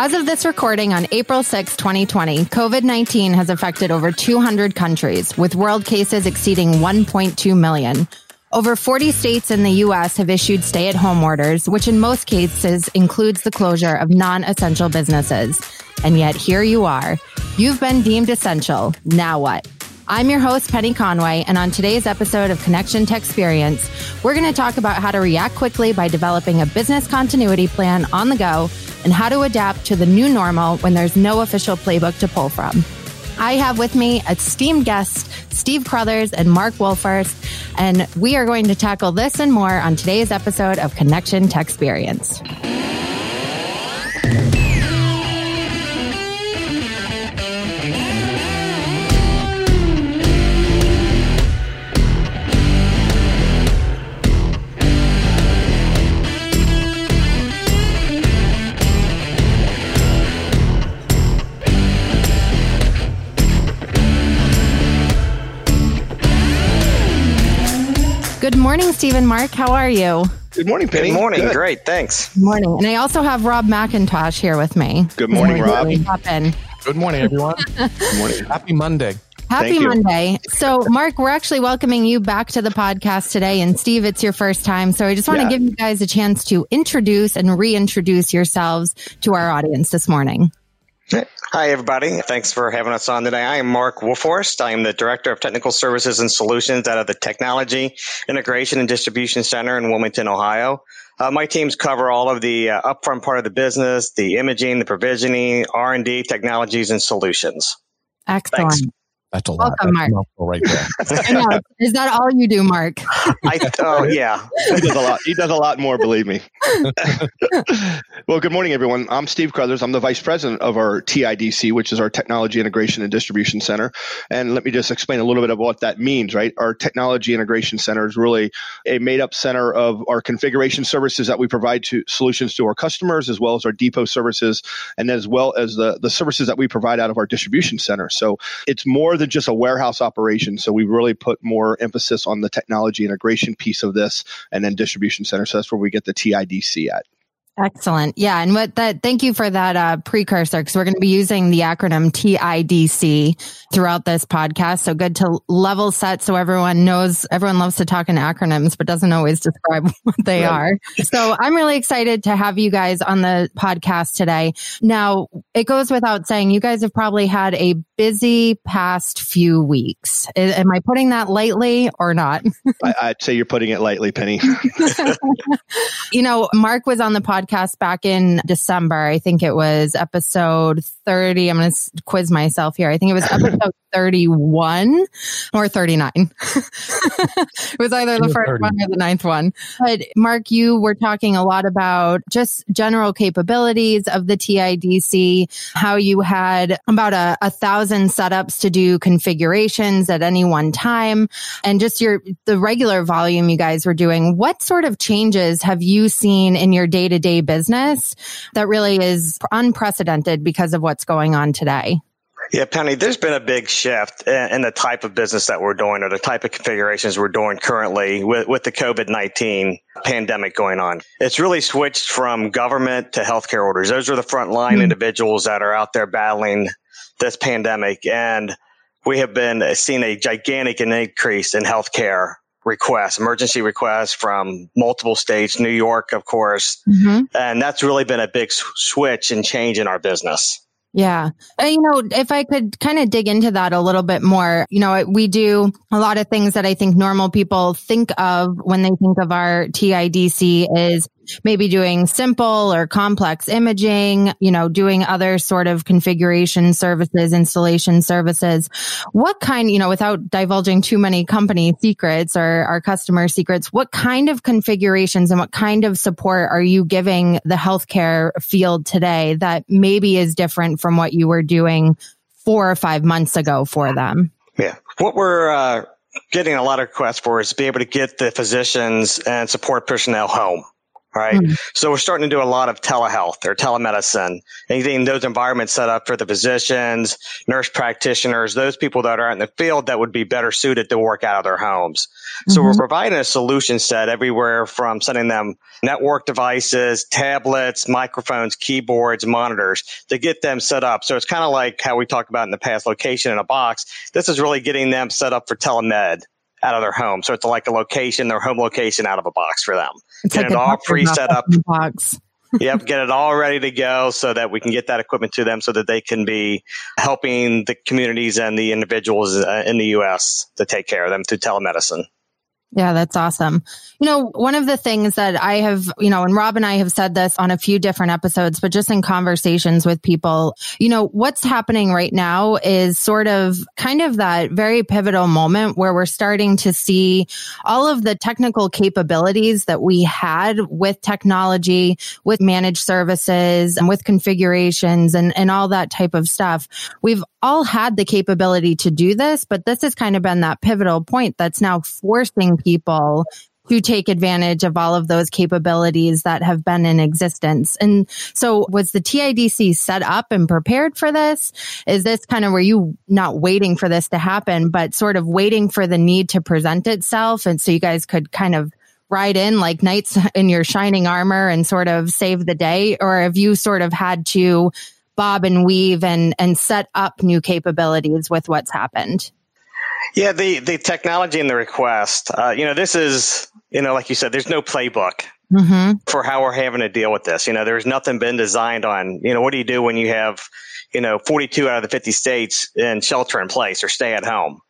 As of this recording on April 6, 2020, COVID 19 has affected over 200 countries, with world cases exceeding 1.2 million. Over 40 states in the U.S. have issued stay at home orders, which in most cases includes the closure of non essential businesses. And yet here you are. You've been deemed essential. Now what? I'm your host, Penny Conway, and on today's episode of Connection Tech Experience, we're going to talk about how to react quickly by developing a business continuity plan on the go and how to adapt to the new normal when there's no official playbook to pull from. I have with me esteemed guests Steve Crothers and Mark Wolfers, and we are going to tackle this and more on today's episode of Connection Tech Experience. Stephen Mark. How are you? Good morning, Penny. Good morning. Good. Great. Thanks. Good morning. And I also have Rob McIntosh here with me. Good morning, Rob. Hop in. Good morning, everyone. Good morning. Happy Monday. Happy Thank you. Monday. So, Mark, we're actually welcoming you back to the podcast today. And Steve, it's your first time. So, I just want Yeah. to give you guys a chance to introduce and reintroduce yourselves to our audience this morning. Hi, everybody. Thanks for having us on today. I am Mark Wolforst. I am the Director of Technical Services and Solutions out of the Technology Integration and Distribution Center in Wilmington, Ohio. Uh, my teams cover all of the uh, upfront part of the business, the imaging, the provisioning, R&D, technologies, and solutions. Excellent. Thanks. That's a lot. Welcome, That's Mark. a right there. I know. Is that all you do, Mark? I, oh, yeah. He does a lot. He does a lot more, believe me. well, good morning, everyone. I'm Steve Crothers. I'm the Vice President of our TIDC, which is our Technology Integration and Distribution Center. And let me just explain a little bit of what that means, right? Our Technology Integration Center is really a made up center of our configuration services that we provide to solutions to our customers, as well as our depot services, and as well as the, the services that we provide out of our distribution center. So it's more than just a warehouse operation. So we really put more emphasis on the technology integration piece of this and then distribution center. So that's where we get the TIDC at. Excellent. Yeah. And what that, thank you for that uh, precursor because we're going to be using the acronym TIDC throughout this podcast. So good to level set so everyone knows, everyone loves to talk in acronyms, but doesn't always describe what they Right. are. So I'm really excited to have you guys on the podcast today. Now, it goes without saying, you guys have probably had a busy past few weeks. Am I putting that lightly or not? I, I'd say you're putting it lightly, Penny. You know, Mark was on the podcast back in December. I think it was episode 30. I'm going to quiz myself here. I think it was episode 31 or 39. it was either the first 30. one or the ninth one. But Mark, you were talking a lot about just general capabilities of the TIDC, how you had about a, a thousand setups to do configurations at any one time and just your the regular volume you guys were doing what sort of changes have you seen in your day-to-day business that really is unprecedented because of what's going on today Yeah, Penny, there's been a big shift in the type of business that we're doing or the type of configurations we're doing currently with, with the COVID 19 pandemic going on. It's really switched from government to healthcare orders. Those are the frontline Hmm. individuals that are out there battling this pandemic. And we have been seeing a gigantic increase in healthcare requests, emergency requests from multiple states, New York, of course. And that's really been a big switch and change in our business. Yeah. And, you know, if I could kind of dig into that a little bit more, you know, we do a lot of things that I think normal people think of when they think of our TIDC is maybe doing simple or complex imaging, you know, doing other sort of configuration services, installation services. What kind, you know, without divulging too many company secrets or our customer secrets, what kind of configurations and what kind of support are you giving the healthcare field today that maybe is different from what you were doing four or five months ago for them? Yeah. What we're uh, getting a lot of requests for is to be able to get the physicians and support personnel home. Right? Mm-hmm. So we're starting to do a lot of telehealth or telemedicine, anything those environments set up for the physicians, nurse practitioners, those people that are in the field that would be better suited to work out of their homes. Mm-hmm. So we're mm-hmm. providing a solution set everywhere from sending them network devices, tablets, microphones, keyboards, monitors to get them set up. So it's kind of like how we talked about in the past location in a box. This is really getting them set up for telemed out of their home. So it's like a location, their home location out of a box for them. It's get like it all pre set up. Box. yep, get it all ready to go so that we can get that equipment to them so that they can be helping the communities and the individuals uh, in the U.S. to take care of them through telemedicine. Yeah, that's awesome. You know, one of the things that I have, you know, and Rob and I have said this on a few different episodes, but just in conversations with people, you know, what's happening right now is sort of kind of that very pivotal moment where we're starting to see all of the technical capabilities that we had with technology, with managed services and with configurations and, and all that type of stuff. We've all had the capability to do this, but this has kind of been that pivotal point that's now forcing people to take advantage of all of those capabilities that have been in existence. And so was the TIDC set up and prepared for this? Is this kind of were you not waiting for this to happen, but sort of waiting for the need to present itself? And so you guys could kind of ride in like knights in your shining armor and sort of save the day? Or have you sort of had to bob and weave and, and set up new capabilities with what's happened? Yeah, the, the technology and the request, uh, you know, this is, you know, like you said, there's no playbook mm-hmm. for how we're having to deal with this. You know, there's nothing been designed on, you know, what do you do when you have, you know, 42 out of the 50 states in shelter in place or stay at home?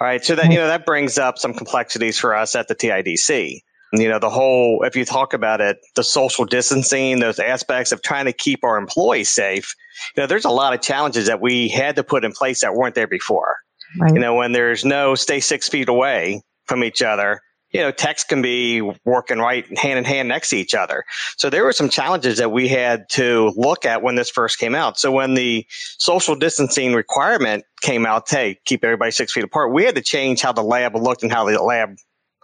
All right. So that, you know, that brings up some complexities for us at the TIDC. You know, the whole, if you talk about it, the social distancing, those aspects of trying to keep our employees safe, you know, there's a lot of challenges that we had to put in place that weren't there before. Right. You know, when there's no stay six feet away from each other, you know, techs can be working right hand in hand next to each other. So there were some challenges that we had to look at when this first came out. So when the social distancing requirement came out, hey, keep everybody six feet apart, we had to change how the lab looked and how the lab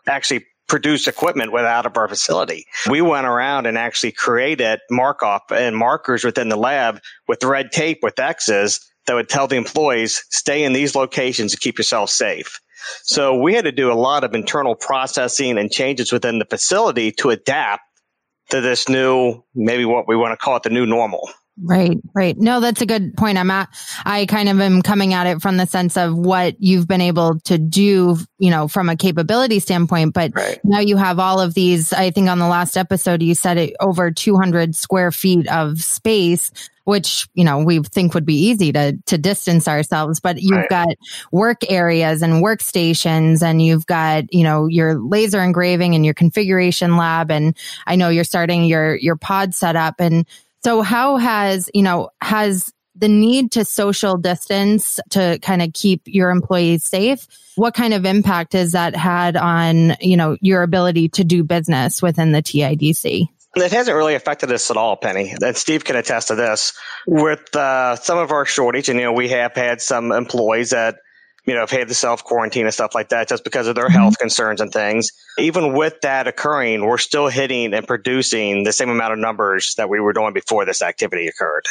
actually produced equipment without of our facility. We went around and actually created mark off and markers within the lab with red tape with X's that would tell the employees stay in these locations to keep yourself safe. So we had to do a lot of internal processing and changes within the facility to adapt to this new, maybe what we want to call it the new normal. Right, right. No, that's a good point. I'm at, I kind of am coming at it from the sense of what you've been able to do, you know, from a capability standpoint. But right. now you have all of these, I think on the last episode, you said it over 200 square feet of space which you know we think would be easy to to distance ourselves but you've right. got work areas and workstations and you've got you know your laser engraving and your configuration lab and i know you're starting your your pod setup and so how has, you know, has the need to social distance to kind of keep your employees safe, what kind of impact has that had on, you know, your ability to do business within the TIDC? It hasn't really affected us at all, Penny. And Steve can attest to this. With uh, some of our shortage, and you know, we have had some employees that you know, have had the self quarantine and stuff like that just because of their mm-hmm. health concerns and things. Even with that occurring, we're still hitting and producing the same amount of numbers that we were doing before this activity occurred.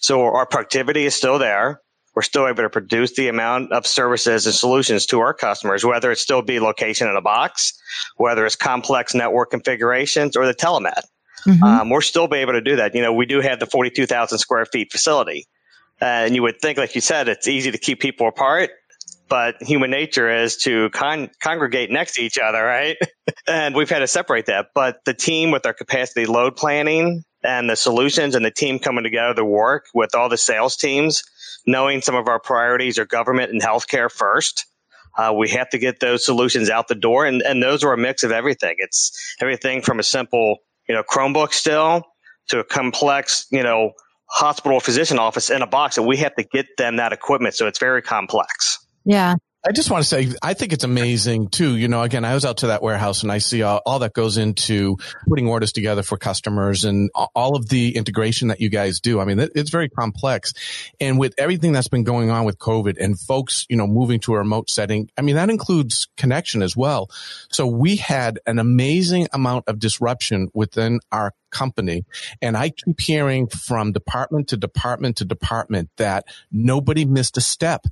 So our productivity is still there. We're still able to produce the amount of services and solutions to our customers, whether it still be location in a box, whether it's complex network configurations or the telemed. Mm-hmm. Um, we're still be able to do that. You know, we do have the 42,000 square feet facility. Uh, and you would think, like you said, it's easy to keep people apart but human nature is to con- congregate next to each other, right? and we've had to separate that. But the team with our capacity load planning and the solutions and the team coming together to work with all the sales teams, knowing some of our priorities are government and healthcare first. Uh, we have to get those solutions out the door, and, and those are a mix of everything. It's everything from a simple, you know, Chromebook still to a complex, you know, hospital physician office in a box, and we have to get them that equipment. So it's very complex. Yeah. I just want to say, I think it's amazing too. You know, again, I was out to that warehouse and I see all, all that goes into putting orders together for customers and all of the integration that you guys do. I mean, it's very complex. And with everything that's been going on with COVID and folks, you know, moving to a remote setting, I mean, that includes connection as well. So we had an amazing amount of disruption within our company. And I keep hearing from department to department to department that nobody missed a step.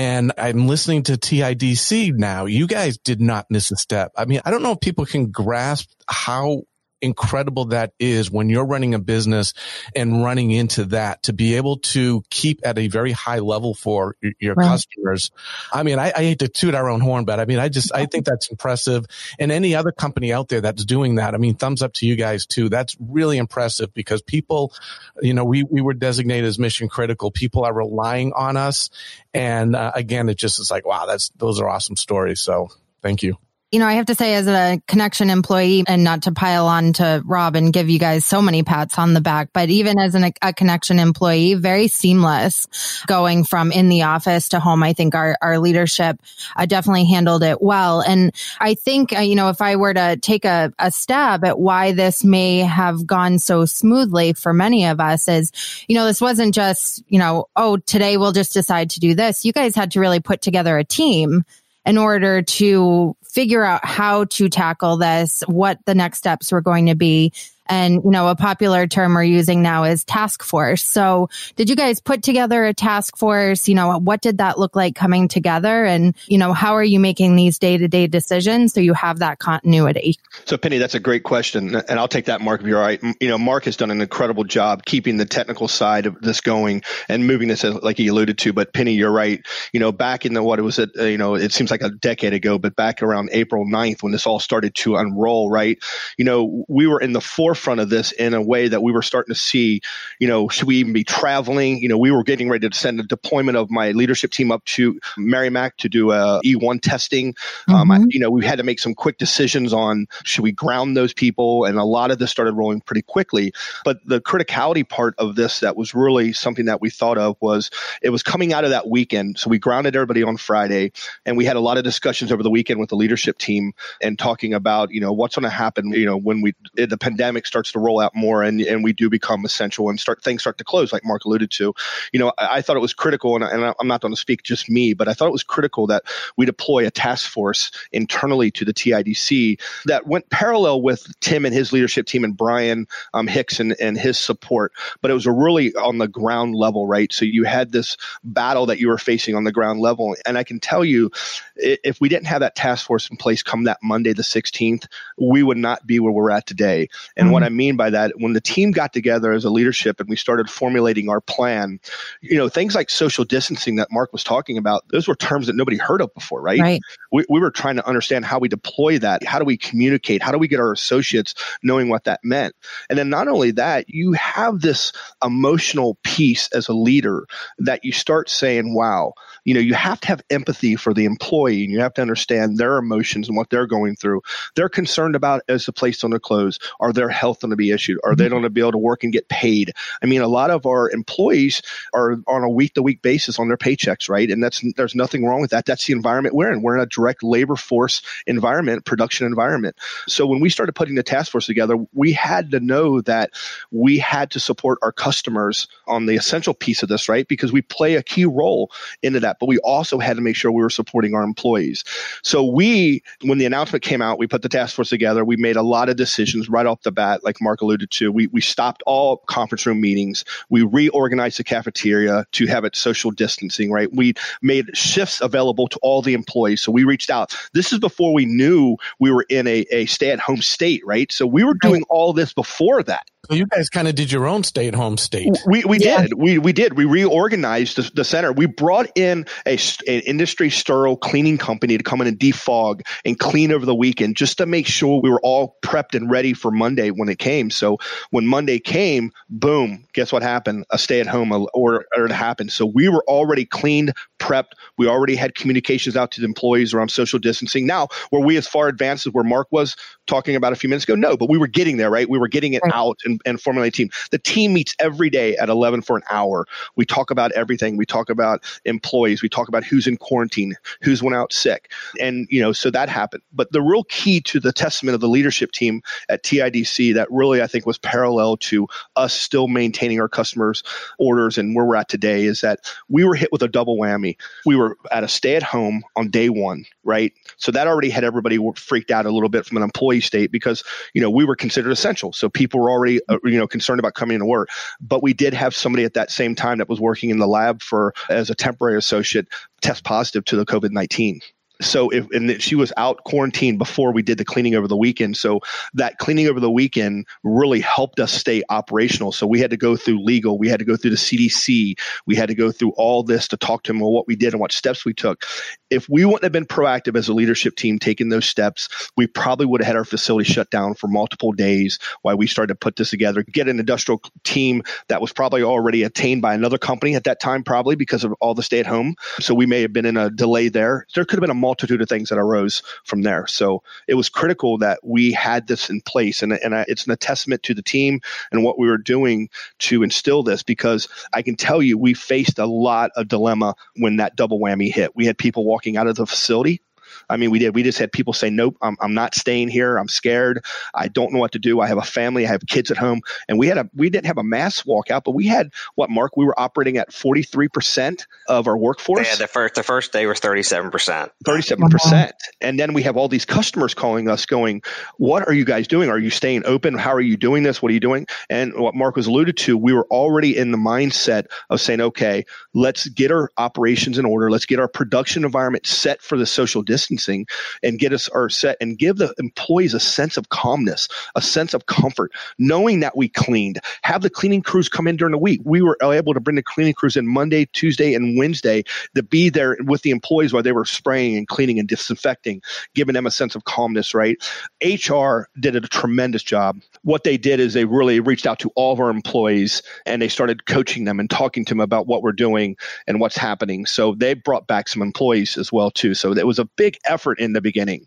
And I'm listening to TIDC now. You guys did not miss a step. I mean, I don't know if people can grasp how incredible that is when you're running a business and running into that to be able to keep at a very high level for your right. customers. I mean, I, I, hate to toot our own horn, but I mean, I just, I think that's impressive. And any other company out there that's doing that, I mean, thumbs up to you guys too. That's really impressive because people, you know, we, we were designated as mission critical. People are relying on us. And uh, again, it just is like, wow, that's, those are awesome stories. So thank you you know, I have to say as a connection employee and not to pile on to Rob and give you guys so many pats on the back, but even as an, a connection employee, very seamless going from in the office to home. I think our, our leadership uh, definitely handled it well. And I think, uh, you know, if I were to take a, a stab at why this may have gone so smoothly for many of us is, you know, this wasn't just, you know, oh, today we'll just decide to do this. You guys had to really put together a team in order to figure out how to tackle this, what the next steps were going to be. And, you know, a popular term we're using now is task force. So did you guys put together a task force? You know, what did that look like coming together? And, you know, how are you making these day to day decisions so you have that continuity? So Penny, that's a great question. And I'll take that, Mark, if you're all right. You know, Mark has done an incredible job keeping the technical side of this going and moving this, like he alluded to. But Penny, you're right. You know, back in the, what it was, at, uh, you know, it seems like a decade ago, but back around April 9th when this all started to unroll, right? You know, we were in the forefront forefront of this in a way that we were starting to see, you know, should we even be traveling? You know, we were getting ready to send a deployment of my leadership team up to Merrimack to do a E1 testing. Mm-hmm. Um, I, mm-hmm. you know, we had to make some quick decisions on should we ground those people, and a lot of this started rolling pretty quickly. But the criticality part of this that was really something that we thought of was it was coming out of that weekend. So we grounded everybody on Friday, and we had a lot of discussions over the weekend with the leadership team and talking about you know what's going to happen. You know, when we the pandemic starts to roll out more and, and we do become essential and start things start to close, like Mark alluded to. You know, I, I thought it was critical, and, and I'm not going to speak just me, but I thought it was critical that we deploy a task force internally to the TIDC that went parallel with Tim and his leadership team and Brian um, Hicks and, and his support. But it was a really on the ground level, right? So you had this battle that you were facing on the ground level. And I can tell you, if we didn't have that task force in place come that Monday, the 16th, we would not be where we're at today. And mm-hmm. what I mean by that, when the team got together as a leadership and we started formulating our plan, you know, things like social distancing that Mark was talking about, those were terms that nobody heard of before, right? right. We, we were trying to understand how we deploy that. How do we communicate? How do we get our associates knowing what that meant? And then not only that, you have this emotional piece as a leader that you start saying, wow, you know, you have to have empathy for the employee and you have to understand their emotions and what they're going through. They're concerned about as the place on their clothes, are their health going to be issued? Are they mm-hmm. going to be able to work and get paid? I mean, a lot of our employees are on a week to week basis on their paychecks, right? And that's there's nothing wrong with that. That's the environment we're in. We're in a direct labor force environment, production environment. So when we started putting the task force together, we had to know that we had to support our customers on the essential piece of this, right? Because we play a key role into that that, but we also had to make sure we were supporting our employees. So we, when the announcement came out, we put the task force together. We made a lot of decisions right off the bat, like Mark alluded to. We, we stopped all conference room meetings. We reorganized the cafeteria to have it social distancing, right? We made shifts available to all the employees. So we reached out. This is before we knew we were in a, a stay at home state, right? So we were doing all this before that. So you guys kind of did your own stay at home state. We, we yeah. did. We, we did. We reorganized the, the center. We brought in a, an industry sterile cleaning company to come in and defog and clean over the weekend just to make sure we were all prepped and ready for Monday when it came. So when Monday came, boom, guess what happened? A stay at home order, order happened. So we were already cleaned, prepped. We already had communications out to the employees around social distancing. Now, were we as far advanced as where Mark was talking about a few minutes ago? No, but we were getting there, right? We were getting it right. out and and, and formulate a team. The team meets every day at 11 for an hour. We talk about everything. We talk about employees. We talk about who's in quarantine, who's went out sick. And, you know, so that happened. But the real key to the testament of the leadership team at TIDC that really I think was parallel to us still maintaining our customers' orders and where we're at today is that we were hit with a double whammy. We were at a stay at home on day one, right? So that already had everybody freaked out a little bit from an employee state because, you know, we were considered essential. So people were already, uh, you know, concerned about coming to work. But we did have somebody at that same time that was working in the lab for as a temporary associate test positive to the COVID 19 so if and she was out quarantined before we did the cleaning over the weekend. So that cleaning over the weekend really helped us stay operational. So we had to go through legal we had to go through the cdc we had to go through all this to talk to them about what we did and what steps we took. If we wouldn't have been proactive as a leadership team taking those steps we probably would have had our facility shut down for multiple days while we started to put this together get an industrial team that was probably already attained by another company at that time probably because of all the stay at home. So we may have been in a delay there. There could have been a multitude of things that arose from there. So it was critical that we had this in place, and and it's an testament to the team and what we were doing to instill this. Because I can tell you, we faced a lot of dilemma when that double whammy hit. We had people walking out of the facility I mean, we did. We just had people say, nope, I'm, I'm not staying here. I'm scared. I don't know what to do. I have a family. I have kids at home. And we had a, we didn't have a mass walkout, but we had what, Mark? We were operating at 43% of our workforce. Yeah, the first, the first day was 37%. 37%. And then we have all these customers calling us going, what are you guys doing? Are you staying open? How are you doing this? What are you doing? And what Mark was alluded to, we were already in the mindset of saying, okay, let's get our operations in order. Let's get our production environment set for the social distance and get us our set and give the employees a sense of calmness, a sense of comfort, knowing that we cleaned. Have the cleaning crews come in during the week. We were able to bring the cleaning crews in Monday, Tuesday, and Wednesday to be there with the employees while they were spraying and cleaning and disinfecting, giving them a sense of calmness, right? HR did a tremendous job. What they did is they really reached out to all of our employees and they started coaching them and talking to them about what we're doing and what's happening. So they brought back some employees as well too. So it was a big effort in the beginning.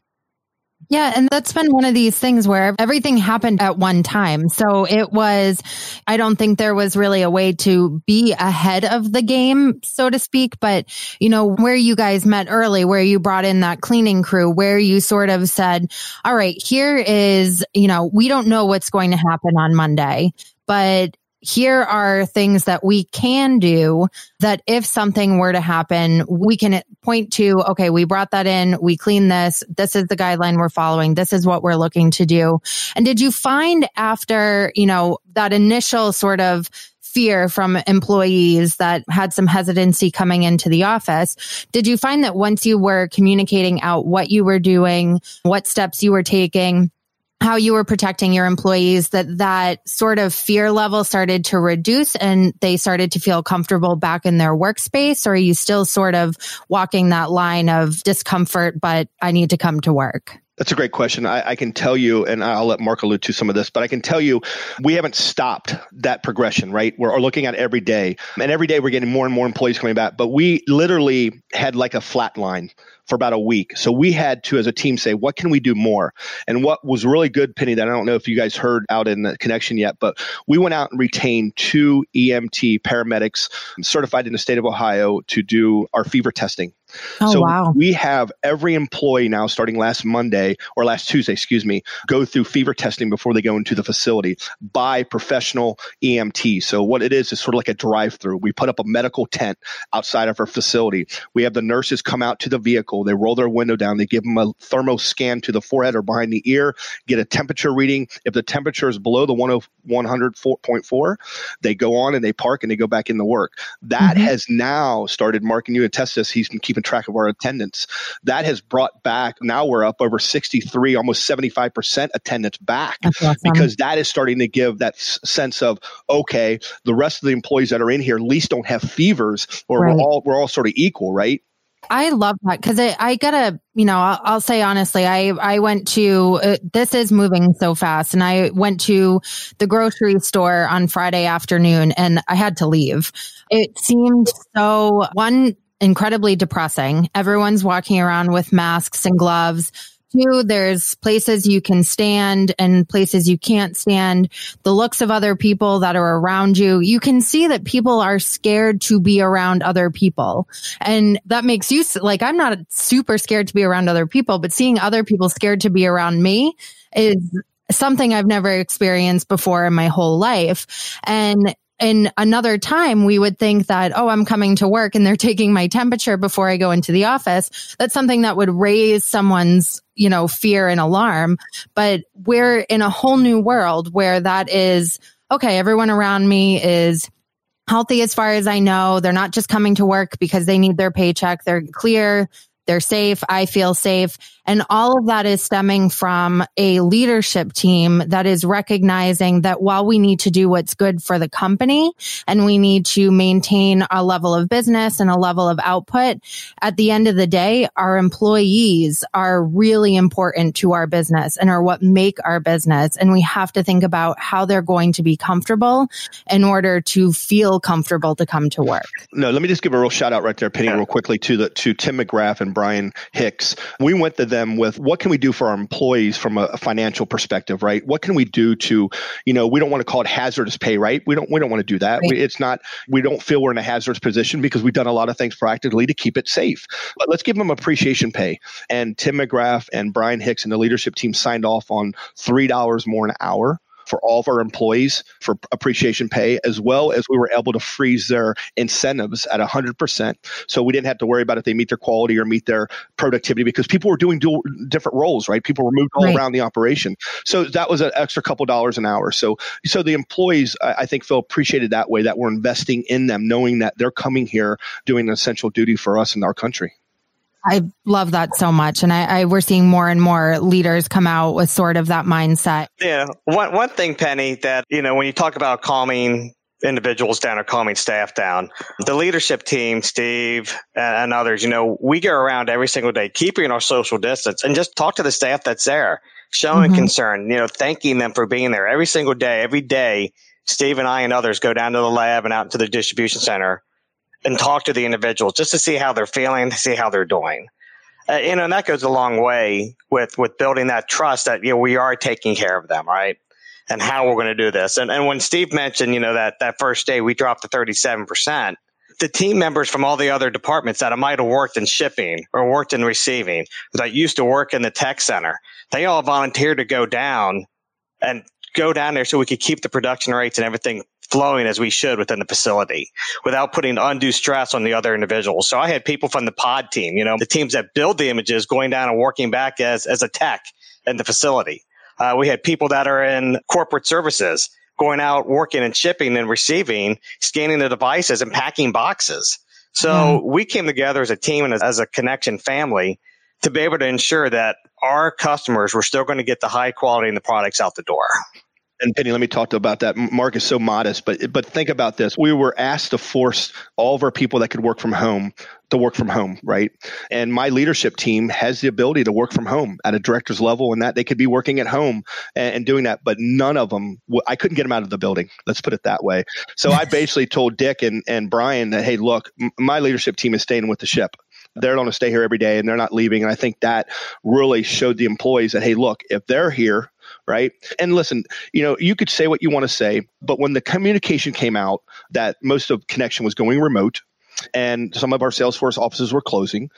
Yeah, and that's been one of these things where everything happened at one time. So it was, I don't think there was really a way to be ahead of the game, so to speak. But, you know, where you guys met early, where you brought in that cleaning crew, where you sort of said, all right, here is, you know, we don't know what's going to happen on Monday, but here are things that we can do that if something were to happen, we can point to, okay, we brought that in, we clean this, this is the guideline we're following, this is what we're looking to do. And did you find after, you know, that initial sort of fear from employees that had some hesitancy coming into the office. Did you find that once you were communicating out what you were doing, what steps you were taking, how you were protecting your employees that that sort of fear level started to reduce and they started to feel comfortable back in their workspace or are you still sort of walking that line of discomfort but i need to come to work that's a great question. I, I, can tell you, and I'll let Mark allude to some of this, but I can tell you we haven't stopped that progression, right? We're looking at every day. And every day we're getting more and more employees coming back. But we literally had like a flat line for about a week. So we had to, as a team, say, what can we do more? And what was really good, Penny, that I don't know if you guys heard out in the connection yet, but we went out and retained two EMT paramedics certified in the state of Ohio to do our fever testing Oh, so wow. we have every employee now starting last Monday or last Tuesday, excuse me, go through fever testing before they go into the facility by professional EMT. So what it is is sort of like a drive through. We put up a medical tent outside of our facility. We have the nurses come out to the vehicle. They roll their window down. They give them a thermo scan to the forehead or behind the ear, get a temperature reading. If the temperature is below the 104.4, they go on and they park and they go back into work. That mm-hmm. has now started, Mark and you attest this, he's been keeping track of our attendance. That has brought back, now we're up over 63, almost 75% attendance back awesome. because that is starting to give that sense of, okay, the rest of the employees that are in here at least don't have fevers or right. we're all, we're all sort of equal, right? I love that because I gotta, you know, I'll, I'll, say honestly, I I went to uh, this is moving so fast, and I went to the grocery store on Friday afternoon, and I had to leave. It seemed so one incredibly depressing. Everyone's walking around with masks and gloves. Too. There's places you can stand and places you can't stand. The looks of other people that are around you. You can see that people are scared to be around other people. And that makes you like, I'm not super scared to be around other people, but seeing other people scared to be around me is something I've never experienced before in my whole life. And in another time, we would think that, oh, I'm coming to work and they're taking my temperature before I go into the office. That's something that would raise someone's, you know, fear and alarm. But we're in a whole new world where that is, okay, everyone around me is healthy as far as I know. They're not just coming to work because they need their paycheck. They're clear. They're safe. I feel safe. And all of that is stemming from a leadership team that is recognizing that while we need to do what's good for the company and we need to maintain a level of business and a level of output, at the end of the day, our employees are really important to our business and are what make our business. And we have to think about how they're going to be comfortable in order to feel comfortable to come to work. No, let me just give a real shout out right there, Penny, real quickly to the to Tim McGrath and Brian Hicks. We went to them with what can we do for our employees from a, financial perspective, right? What can we do to, you know, we don't want to call it hazardous pay, right? We don't we don't want to do that. Right. We, it's not we don't feel we're in a hazardous position because we've done a lot of things proactively to keep it safe. But let's give them appreciation pay. And Tim McGrath and Brian Hicks and the leadership team signed off on three dollars more an hour for all of our employees for appreciation pay, as well as we were able to freeze their incentives at 100%. So we didn't have to worry about if they meet their quality or meet their productivity because people were doing dual, different roles, right? People were moved all right. around the operation. So that was an extra couple dollars an hour. So, so the employees, I, I think, feel appreciated that way that we're investing in them, knowing that they're coming here doing an essential duty for us in our country. I love that so much. And I, I, we're seeing more and more leaders come out with sort of that mindset. Yeah. One, one thing, Penny, that, you know, when you talk about calming individuals down or calming staff down, the leadership team, Steve and others, you know, we go around every single day, keeping our social distance and just talk to the staff that's there, showing mm-hmm. concern, you know, thanking them for being there every single day, every day. Steve and I and others go down to the lab and out to the distribution center and talk to the individuals just to see how they're feeling, to see how they're doing. Uh, you know, and that goes a long way with with building that trust that you know we are taking care of them, right? And how we're going to do this. And and when Steve mentioned, you know, that that first day we dropped to thirty seven percent, the team members from all the other departments that might have worked in shipping or worked in receiving that used to work in the tech center, they all volunteered to go down and go down there so we could keep the production rates and everything flowing as we should within the facility without putting undue stress on the other individuals. So I had people from the pod team, you know, the teams that build the images going down and working back as, as a tech in the facility. Uh, we had people that are in corporate services going out working and shipping and receiving, scanning the devices and packing boxes. So mm. we came together as a team and as, as a connection family to be able to ensure that our customers were still going to get the high quality and the products out the door and Penny, let me talk to about that. Mark is so modest, but but think about this. We were asked to force all of our people that could work from home to work from home, right? And my leadership team has the ability to work from home at a director's level, and that they could be working at home and, and doing that. But none of them, I couldn't get them out of the building. Let's put it that way. So I basically told Dick and and Brian that, hey, look, my leadership team is staying with the ship they're going to stay here every day and they're not leaving. And I think that really showed the employees that, hey, look, if they're here, right? And listen, you know, you could say what you want to say, but when the communication came out that most of connection was going remote, and some of our Salesforce offices were closing.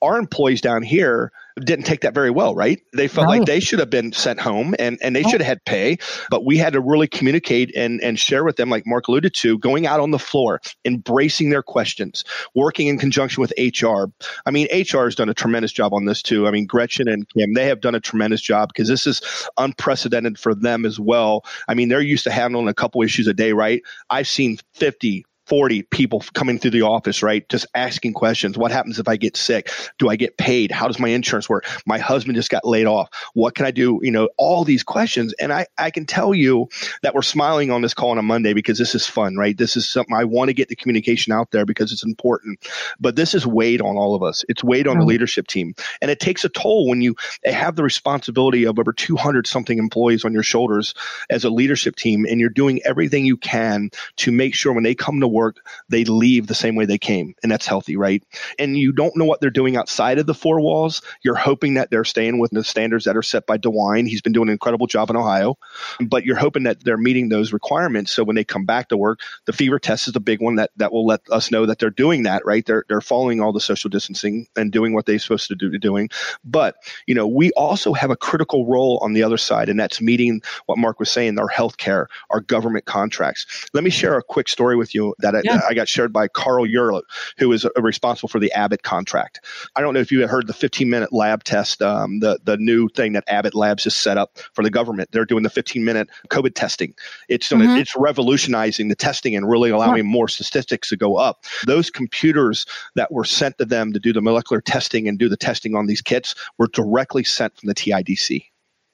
Our employees down here didn't take that very well, right? They felt right. like they should have been sent home and, and they oh. should have had pay, but we had to really communicate and, and share with them, like Mark alluded to, going out on the floor, embracing their questions, working in conjunction with HR. I mean, HR has done a tremendous job on this too. I mean, Gretchen and Kim, they have done a tremendous job because this is unprecedented for them as well. I mean, they're used to handling a couple issues a day, right? I've seen 50, 40 people coming through the office, right? Just asking questions. What happens if I get sick? Do I get paid? How does my insurance work? My husband just got laid off. What can I do? You know, all these questions. And I, I can tell you that we're smiling on this call on a Monday because this is fun, right? This is something I want to get the communication out there because it's important. But this is weighed on all of us. It's weighed on the leadership team. And it takes a toll when you have the responsibility of over 200 something employees on your shoulders as a leadership team and you're doing everything you can to make sure when they come to work, they leave the same way they came, and that's healthy, right? And you don't know what they're doing outside of the four walls. You're hoping that they're staying with the standards that are set by DeWine. He's been doing an incredible job in Ohio, but you're hoping that they're meeting those requirements. So when they come back to work, the fever test is the big one that that will let us know that they're doing that, right? They're they're following all the social distancing and doing what they're supposed to do doing. But you know, we also have a critical role on the other side, and that's meeting what Mark was saying, our healthcare, our government contracts. Let me share a quick story with you that yeah. I, I, got shared by Carl Yurlip, who is responsible for the Abbott contract. I don't know if you have heard the 15 minute lab test, um, the the new thing that Abbott Labs has set up for the government. They're doing the 15 minute COVID testing. It's mm-hmm. it's revolutionizing the testing and really allowing more statistics to go up. Those computers that were sent to them to do the molecular testing and do the testing on these kits were directly sent from the TIDC.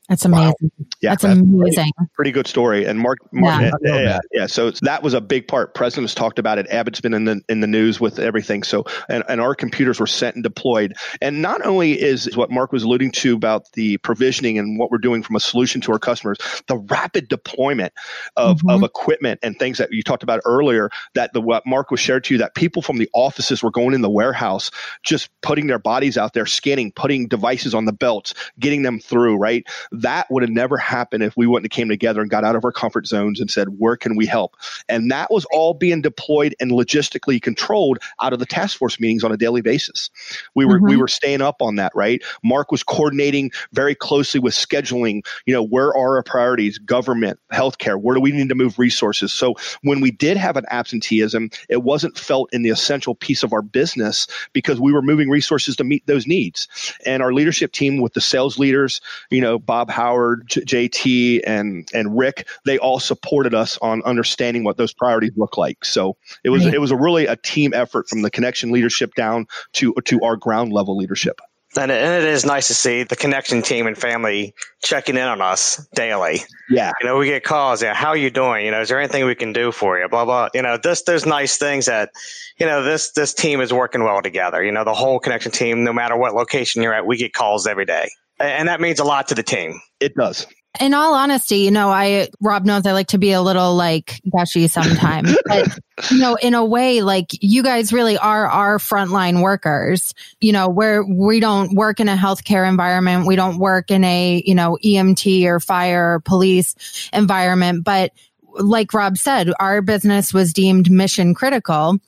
That's amazing. Wow. Yeah, that's, that's amazing. Pretty, pretty, good story. And Mark, Mark yeah. Yeah, yeah, yeah, So that was a big part. President's talked about it. Abbott's been in the in the news with everything. So and, and our computers were sent and deployed. And not only is what Mark was alluding to about the provisioning and what we're doing from a solution to our customers, the rapid deployment of, mm-hmm. of equipment and things that you talked about earlier. That the what Mark was shared to you that people from the offices were going in the warehouse, just putting their bodies out there, scanning, putting devices on the belts, getting them through. Right that would have never happened if we wouldn't have came together and got out of our comfort zones and said, where can we help? And that was all being deployed and logistically controlled out of the task force meetings on a daily basis. We were mm-hmm. we were staying up on that, right? Mark was coordinating very closely with scheduling, you know, where are our priorities, government, healthcare, where do we need to move resources? So when we did have an absenteeism, it wasn't felt in the essential piece of our business because we were moving resources to meet those needs. And our leadership team with the sales leaders, you know, Bob Howard, J- JT, and and Rick, they all supported us on understanding what those priorities look like. So it was right. it was a really a team effort from the connection leadership down to to our ground level leadership. And it, and it is nice to see the connection team and family checking in on us daily. Yeah. You know, we get calls. Yeah. How are you doing? You know, is there anything we can do for you? Blah, blah. You know, this, there's nice things that, you know, this, this team is working well together. You know, the whole connection team, no matter what location you're at, we get calls every day and that means a lot to the team. It does. In all honesty, you know, I Rob knows I like to be a little like gushy sometimes, but you know, in a way, like you guys really are our frontline workers. You know, where we don't work in a healthcare environment, we don't work in a you know EMT or fire or police environment, but like Rob said, our business was deemed mission critical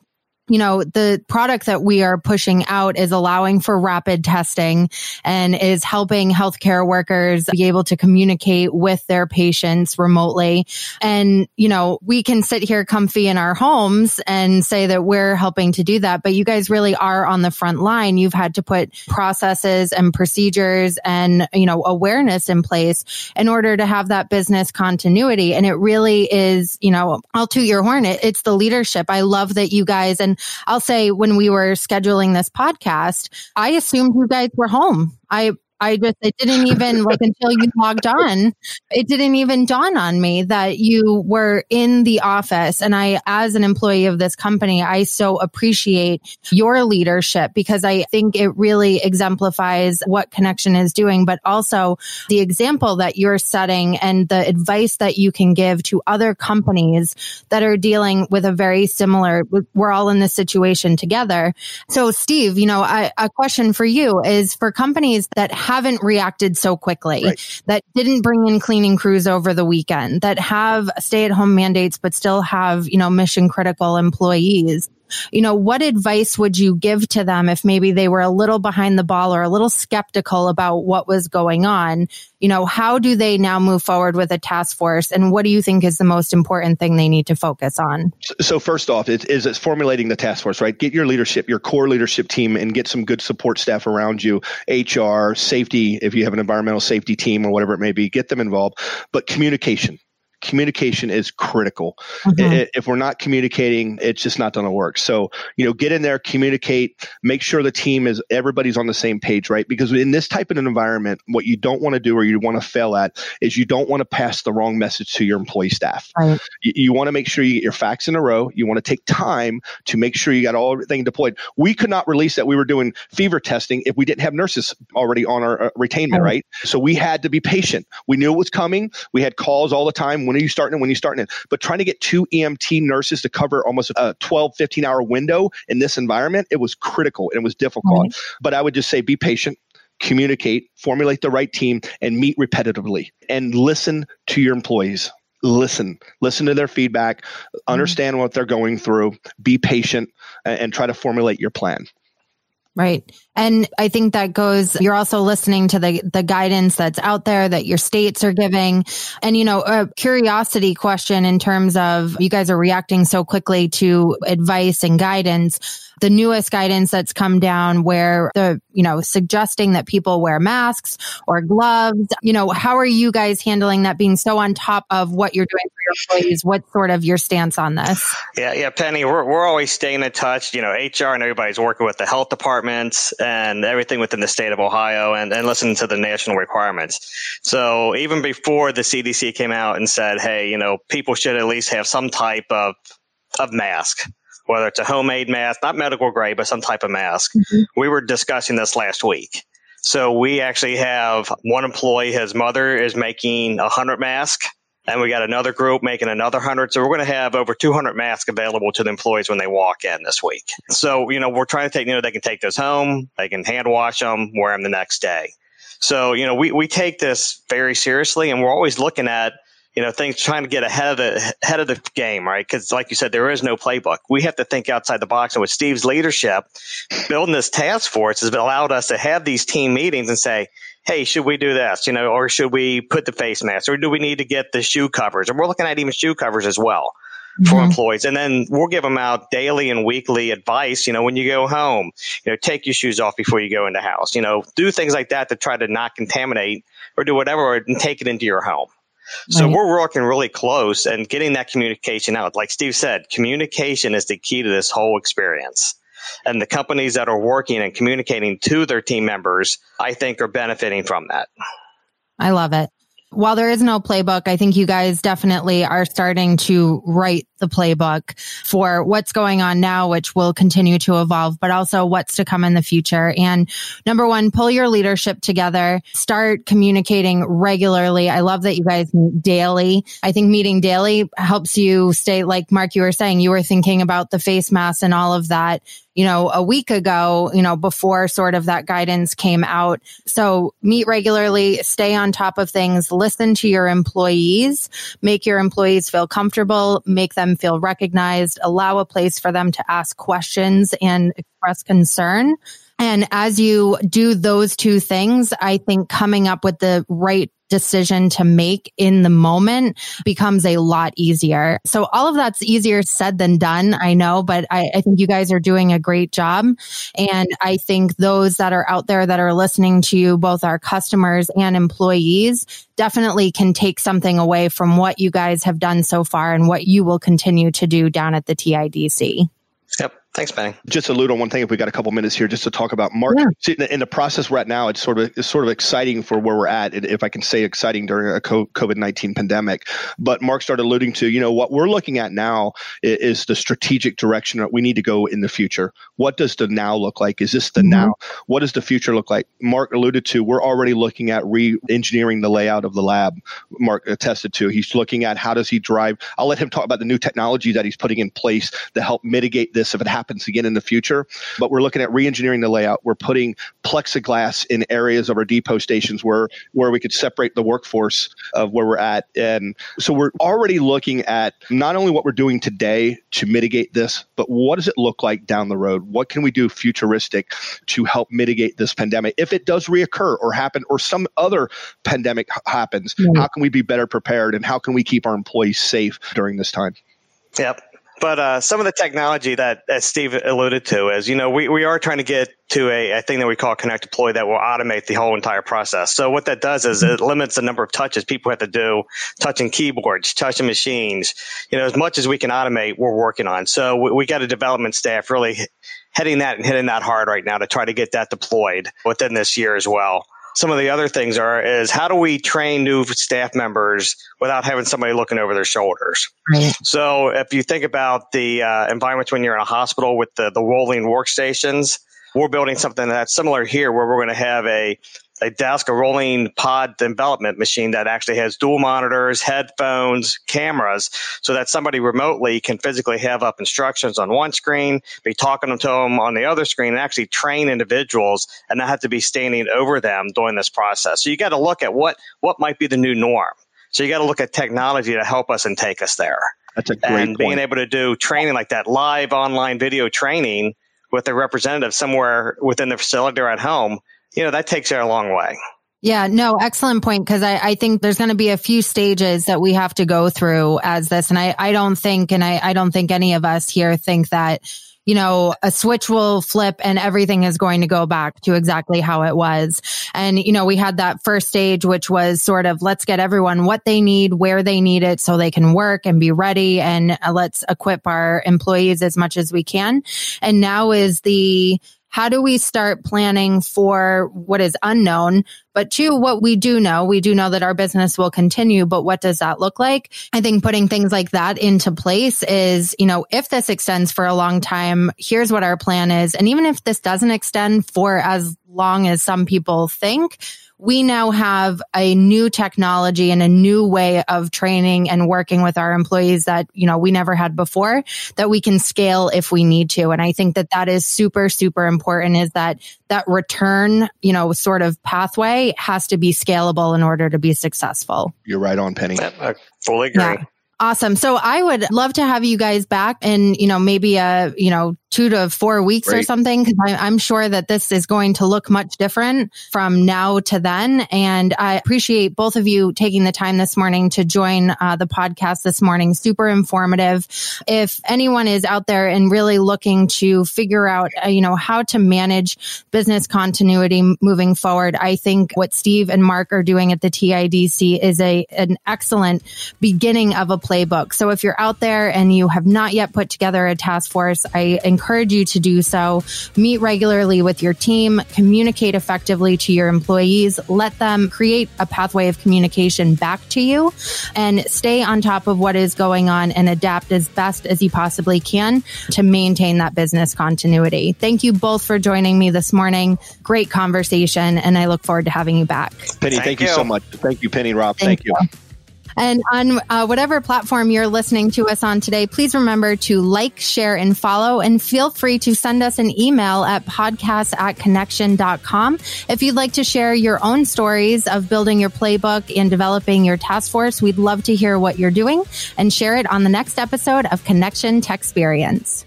you know, the product that we are pushing out is allowing for rapid testing and is helping healthcare workers be able to communicate with their patients remotely. And, you know, we can sit here comfy in our homes and say that we're helping to do that, but you guys really are on the front line. You've had to put processes and procedures and, you know, awareness in place in order to have that business continuity. And it really is, you know, I'll toot your horn. It, it's the leadership. I love that you guys and I'll say when we were scheduling this podcast, I assumed you guys were home. I I just, it didn't even like until you logged on, it didn't even dawn on me that you were in the office. And I, as an employee of this company, I so appreciate your leadership because I think it really exemplifies what connection is doing, but also the example that you're setting and the advice that you can give to other companies that are dealing with a very similar, we're all in this situation together. So Steve, you know, I, a question for you is for companies that haven't reacted so quickly, right. that didn't bring in cleaning crews over the weekend, that have stay at home mandates, but still have, you know, mission critical employees you know, what advice would you give to them if maybe they were a little behind the ball or a little skeptical about what was going on? You know, how do they now move forward with a task force? And what do you think is the most important thing they need to focus on? So, first off, it is it's formulating the task force, right? Get your leadership, your core leadership team, and get some good support staff around you, HR, safety, if you have an environmental safety team or whatever it may be, get them involved. But communication, communication is critical. Mm-hmm. If we're not communicating, it's just not going to work. So, you know, get in there, communicate, make sure the team is everybody's on the same page, right? Because in this type of an environment, what you don't want to do or you want to fail at is you don't want to pass the wrong message to your employee staff. Right. You, you want to make sure you get your facts in a row. You want to take time to make sure you got all everything deployed. We could not release that we were doing fever testing if we didn't have nurses already on our uh, retainment, right? right? So we had to be patient. We knew it was coming. We had calls all the time When are you starting? It? When are you starting it? But trying to get two EMT nurses to cover almost a 12, 15 hour window in this environment, it was critical and it was difficult. Right. But I would just say be patient communicate, formulate the right team, and meet repetitively and listen to your employees. Listen, listen to their feedback, mm-hmm. understand what they're going through, be patient, and, and try to formulate your plan. Right. And I think that goes, you're also listening to the, the guidance that's out there that your states are giving. And, you know, a curiosity question in terms of you guys are reacting so quickly to advice and guidance the newest guidance that's come down where the, you know, suggesting that people wear masks or gloves. You know, how are you guys handling that being so on top of what you're doing for your employees? What's sort of your stance on this? Yeah, yeah, Penny, we're, we're always staying in touch. You know, HR and everybody's working with the health departments and everything within the state of Ohio and, and listening to the national requirements. So even before the CDC came out and said, hey, you know, people should at least have some type of of mask whether it's a homemade mask, not medical grade, but some type of mask. Mm-hmm. We were discussing this last week. So we actually have one employee, his mother is making a hundred masks and we got another group making another 100 so we're going to have over 200 masks available to the employees when they walk in this week so you know we're trying to take you know they can take those home they can hand wash them wear them the next day so you know we, we take this very seriously and we're always looking at you know, things trying to get ahead of the ahead of the game, right? Because, like you said, there is no playbook. We have to think outside the box. And with Steve's leadership, building this task force has allowed us to have these team meetings and say, "Hey, should we do this? You know, or should we put the face mask, or do we need to get the shoe covers?" And we're looking at even shoe covers as well for mm-hmm. employees. And then we'll give them out daily and weekly advice. You know, when you go home, you know, take your shoes off before you go in the house. You know, do things like that to try to not contaminate or do whatever and take it into your home. So right. we're working really close and getting that communication out. Like Steve said, communication is the key to this whole experience. And the companies that are working and communicating to their team members, I think are benefiting from that. I love it. While there is no playbook, I think you guys definitely are starting to write the playbook for what's going on now, which will continue to evolve, but also what's to come in the future. And number one, pull your leadership together, start communicating regularly. I love that you guys meet daily. I think meeting daily helps you stay, like Mark, you were saying, you were thinking about the face mask and all of that you know, a week ago, you know, before sort of that guidance came out. So meet regularly, stay on top of things, listen to your employees, make your employees feel comfortable, make them feel recognized, allow a place for them to ask questions and express concern. And as you do those two things, I think coming up with the right decision to make in the moment becomes a lot easier. So all of that's easier said than done. I know, but I, I, think you guys are doing a great job. And I think those that are out there that are listening to you, both our customers and employees, definitely can take something away from what you guys have done so far and what you will continue to do down at the TIDC. Yep. Thanks, Penny. Just allude on one thing if we got a couple minutes here just to talk about Mark. Yeah. in, the, process we're at now, it's sort of it's sort of exciting for where we're at, if I can say exciting during a COVID nineteen pandemic. But Mark started alluding to, you know, what we're looking at now is, is, the strategic direction that we need to go in the future. What does the now look like? Is this the mm-hmm. now? What does the future look like? Mark alluded to, we're already looking at re-engineering the layout of the lab. Mark attested to. He's looking at how does he drive. I'll let him talk about the new technology that he's putting in place to help mitigate this if it happens happens again in the future. But we're looking at re-engineering the layout. We're putting plexiglass in areas of our depot stations where where we could separate the workforce of where we're at. And so we're already looking at not only what we're doing today to mitigate this, but what does it look like down the road? What can we do futuristic to help mitigate this pandemic? If it does reoccur or happen or some other pandemic happens, how can we be better prepared and how can we keep our employees safe during this time? Yep. But uh, some of the technology that, that Steve alluded to is, you know, we, we are trying to get to a, a thing that we call connect deploy that will automate the whole entire process. So what that does is it limits the number of touches people have to do, touching keyboards, touching machines. You know, as much as we can automate, we're working on. So we, we got a development staff really heading that and hitting that hard right now to try to get that deployed within this year as well some of the other things are is how do we train new staff members without having somebody looking over their shoulders right. so if you think about the uh, environments when you're in a hospital with the, the rolling workstations we're building something that's similar here where we're going to have a a desk, a rolling pod development machine that actually has dual monitors, headphones, cameras, so that somebody remotely can physically have up instructions on one screen, be talking to them on the other screen, and actually train individuals and not have to be standing over them during this process. So you got to look at what what might be the new norm. So you got to look at technology to help us and take us there. That's a great and point. being able to do training like that, live online video training with a representative somewhere within the facility or at home, you know, that takes you a long way. Yeah, no, excellent point. Cause I, I think there's going to be a few stages that we have to go through as this. And I, I don't think, and I, I don't think any of us here think that, you know, a switch will flip and everything is going to go back to exactly how it was. And, you know, we had that first stage, which was sort of let's get everyone what they need, where they need it so they can work and be ready. And uh, let's equip our employees as much as we can. And now is the, how do we start planning for what is unknown? But two, what we do know, we do know that our business will continue, but what does that look like? I think putting things like that into place is, you know, if this extends for a long time, here's what our plan is. And even if this doesn't extend for as long as some people think, we now have a new technology and a new way of training and working with our employees that, you know, we never had before that we can scale if we need to. And I think that that is super, super important is that that return, you know, sort of pathway has to be scalable in order to be successful. You're right on, Penny. I fully agree. Yeah. Awesome. So I would love to have you guys back in, you know, maybe a, you know, two to four weeks Great. or something. Cause I, I'm sure that this is going to look much different from now to then. And I appreciate both of you taking the time this morning to join uh, the podcast this morning. Super informative. If anyone is out there and really looking to figure out, uh, you know, how to manage business continuity moving forward, I think what Steve and Mark are doing at the TIDC is a, an excellent beginning of a playbook. So if you're out there and you have not yet put together a task force, I encourage you to do so. Meet regularly with your team, communicate effectively to your employees, let them create a pathway of communication back to you and stay on top of what is going on and adapt as best as you possibly can to maintain that business continuity. Thank you both for joining me this morning. Great conversation and I look forward to having you back. Penny, thank, thank you. you. so much. Thank you, Penny Rob. Thank, thank you. you. And on uh, whatever platform you're listening to us on today, please remember to like, share, and follow. And feel free to send us an email at podcast at connection.com. If you'd like to share your own stories of building your playbook and developing your task force, we'd love to hear what you're doing and share it on the next episode of Connection Tech Experience.